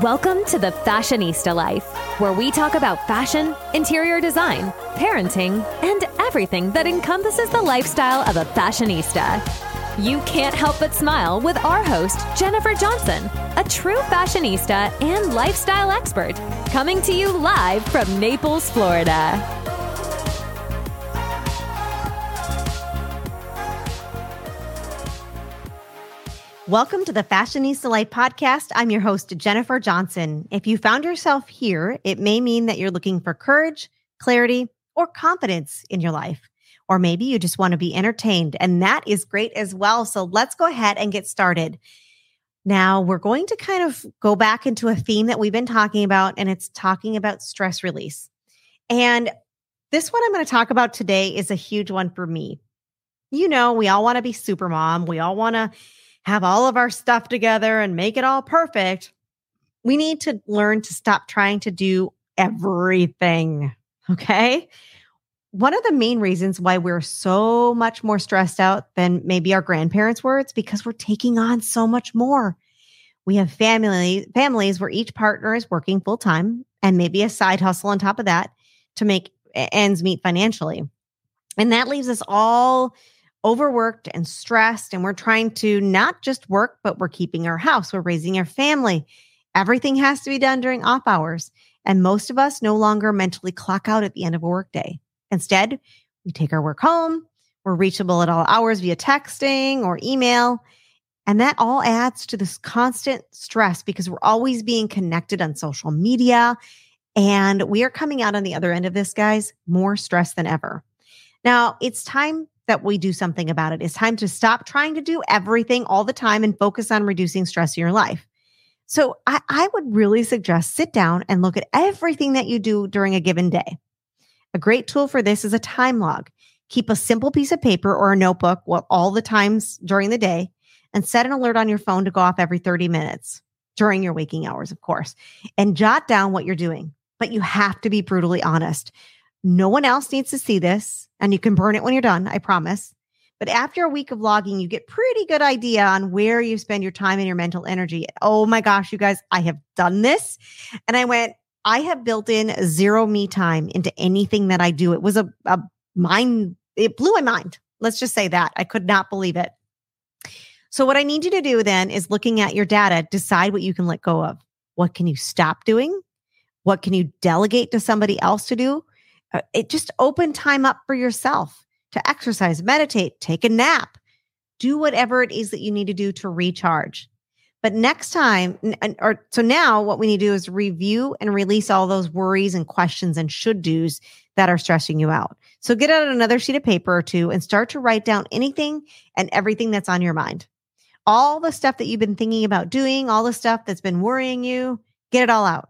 Welcome to the Fashionista Life, where we talk about fashion, interior design, parenting, and everything that encompasses the lifestyle of a fashionista. You can't help but smile with our host, Jennifer Johnson, a true fashionista and lifestyle expert, coming to you live from Naples, Florida. Welcome to the Fashionista Life podcast. I'm your host, Jennifer Johnson. If you found yourself here, it may mean that you're looking for courage, clarity, or confidence in your life. Or maybe you just want to be entertained, and that is great as well. So let's go ahead and get started. Now, we're going to kind of go back into a theme that we've been talking about, and it's talking about stress release. And this one I'm going to talk about today is a huge one for me. You know, we all want to be super mom. We all want to have all of our stuff together and make it all perfect. We need to learn to stop trying to do everything. Okay. One of the main reasons why we're so much more stressed out than maybe our grandparents were, it's because we're taking on so much more. We have family families where each partner is working full time and maybe a side hustle on top of that to make ends meet financially. And that leaves us all overworked and stressed. And we're trying to not just work, but we're keeping our house, we're raising our family. Everything has to be done during off hours. And most of us no longer mentally clock out at the end of a workday. Instead, we take our work home. We're reachable at all hours via texting or email. And that all adds to this constant stress because we're always being connected on social media. And we are coming out on the other end of this, guys, more stressed than ever. Now, it's time that we do something about it. It's time to stop trying to do everything all the time and focus on reducing stress in your life. So I, I would really suggest sit down and look at everything that you do during a given day. A great tool for this is a time log. Keep a simple piece of paper or a notebook well, all the times during the day and set an alert on your phone to go off every 30 minutes during your waking hours, of course, and jot down what you're doing. But you have to be brutally honest. No one else needs to see this, and you can burn it when you're done, I promise. But after a week of logging, you get pretty good idea on where you spend your time and your mental energy. Oh my gosh, you guys, I have done this. And I went, I have built in zero me time into anything that I do. It was a, a mind, it blew my mind. Let's just say that. I could not believe it. So, what I need you to do then is looking at your data, decide what you can let go of. What can you stop doing? What can you delegate to somebody else to do? Uh, it just open time up for yourself to exercise, meditate, take a nap, do whatever it is that you need to do to recharge. But next time, or so now, what we need to do is review and release all those worries and questions and should do's that are stressing you out. So get out another sheet of paper or two and start to write down anything and everything that's on your mind. All the stuff that you've been thinking about doing, all the stuff that's been worrying you, get it all out.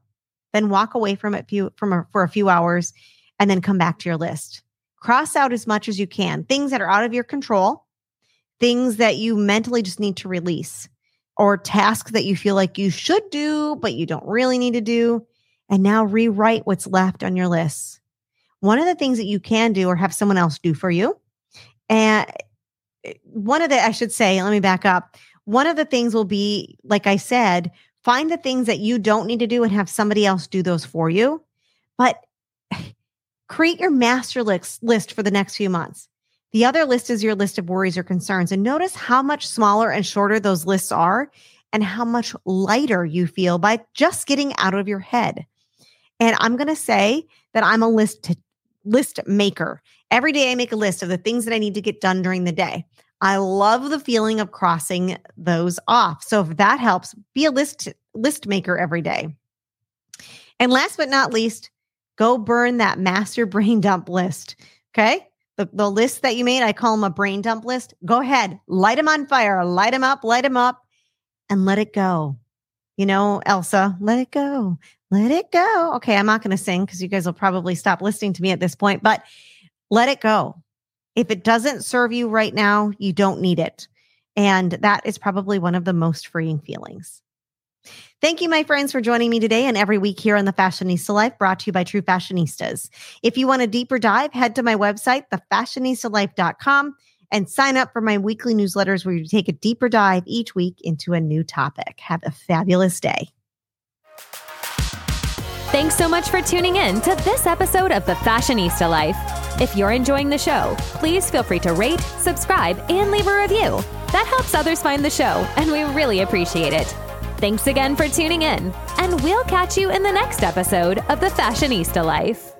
Then walk away from it for a few hours and then come back to your list. Cross out as much as you can things that are out of your control, things that you mentally just need to release, or tasks that you feel like you should do, but you don't really need to do. And now rewrite what's left on your list. One of the things that you can do or have someone else do for you. And eh, one of the, I should say, let me back up. One of the things will be, like I said, find the things that you don't need to do and have somebody else do those for you. But Create your master list, for the next few months. The other list is your list of worries or concerns. And notice how much smaller and shorter those lists are and how much lighter you feel by just getting out of your head. And I'm going to say that I'm a list list maker. Every day I make a list of the things that I need to get done during the day. I love the feeling of crossing those off. So if that helps, be a list list maker every day. And last but not least, go burn that master brain dump list. Okay. The, the list that you made, I call them a brain dump list. Go ahead, light them on fire, light them up, light them up, and let it go. You know, Elsa, let it go, let it go. Okay, I'm not going to sing because you guys will probably stop listening to me at this point, but let it go. If it doesn't serve you right now, you don't need it. And that is probably one of the most freeing feelings. Thank you, my friends, for joining me today and every week here on the Fashionista Life, brought to you by True Fashionistas. If you want a deeper dive, head to my website, thefashionistalife.com, and sign up for my weekly newsletters where you take a deeper dive each week into a new topic. Have a fabulous day. Thanks so much for tuning in to this episode of The Fashionista Life. If you're enjoying the show, please feel free to rate, subscribe, and leave a review. That helps others find the show, and we really appreciate it. Thanks again for tuning in, and we'll catch you in the next episode of The Fashionista Life.